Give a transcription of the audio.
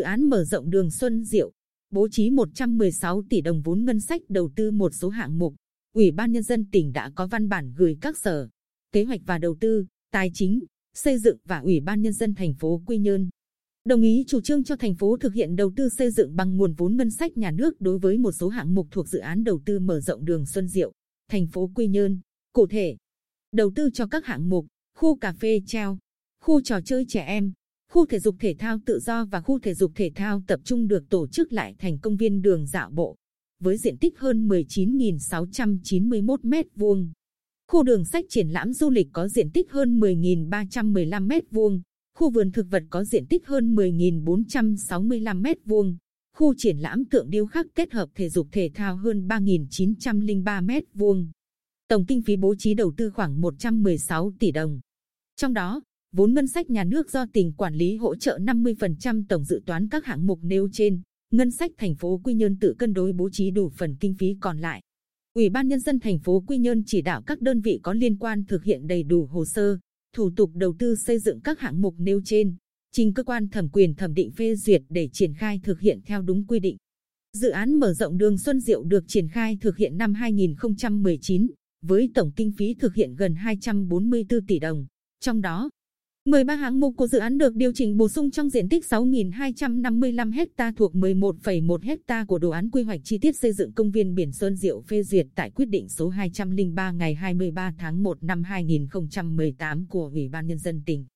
án mở rộng đường Xuân Diệu, bố trí 116 tỷ đồng vốn ngân sách đầu tư một số hạng mục. Ủy ban Nhân dân tỉnh đã có văn bản gửi các sở, kế hoạch và đầu tư, tài chính, xây dựng và Ủy ban Nhân dân thành phố Quy Nhơn. Đồng ý chủ trương cho thành phố thực hiện đầu tư xây dựng bằng nguồn vốn ngân sách nhà nước đối với một số hạng mục thuộc dự án đầu tư mở rộng đường Xuân Diệu, thành phố Quy Nhơn. Cụ thể, đầu tư cho các hạng mục, khu cà phê treo, khu trò chơi trẻ em, khu thể dục thể thao tự do và khu thể dục thể thao tập trung được tổ chức lại thành công viên đường dạo bộ, với diện tích hơn 19.691 m2. Khu đường sách triển lãm du lịch có diện tích hơn 10.315 m2, khu vườn thực vật có diện tích hơn 10.465 m2, khu triển lãm tượng điêu khắc kết hợp thể dục thể thao hơn 3.903 m2. Tổng kinh phí bố trí đầu tư khoảng 116 tỷ đồng. Trong đó, vốn ngân sách nhà nước do tỉnh quản lý hỗ trợ 50% tổng dự toán các hạng mục nêu trên. Ngân sách thành phố Quy Nhơn tự cân đối bố trí đủ phần kinh phí còn lại. Ủy ban Nhân dân thành phố Quy Nhơn chỉ đạo các đơn vị có liên quan thực hiện đầy đủ hồ sơ, thủ tục đầu tư xây dựng các hạng mục nêu trên, trình cơ quan thẩm quyền thẩm định phê duyệt để triển khai thực hiện theo đúng quy định. Dự án mở rộng đường Xuân Diệu được triển khai thực hiện năm 2019, với tổng kinh phí thực hiện gần 244 tỷ đồng. Trong đó, 13 hạng mục của dự án được điều chỉnh bổ sung trong diện tích 6.255 ha thuộc 11,1 ha của đồ án quy hoạch chi tiết xây dựng công viên biển Sơn Diệu phê duyệt tại quyết định số 203 ngày 23 tháng 1 năm 2018 của Ủy ban Nhân dân tỉnh.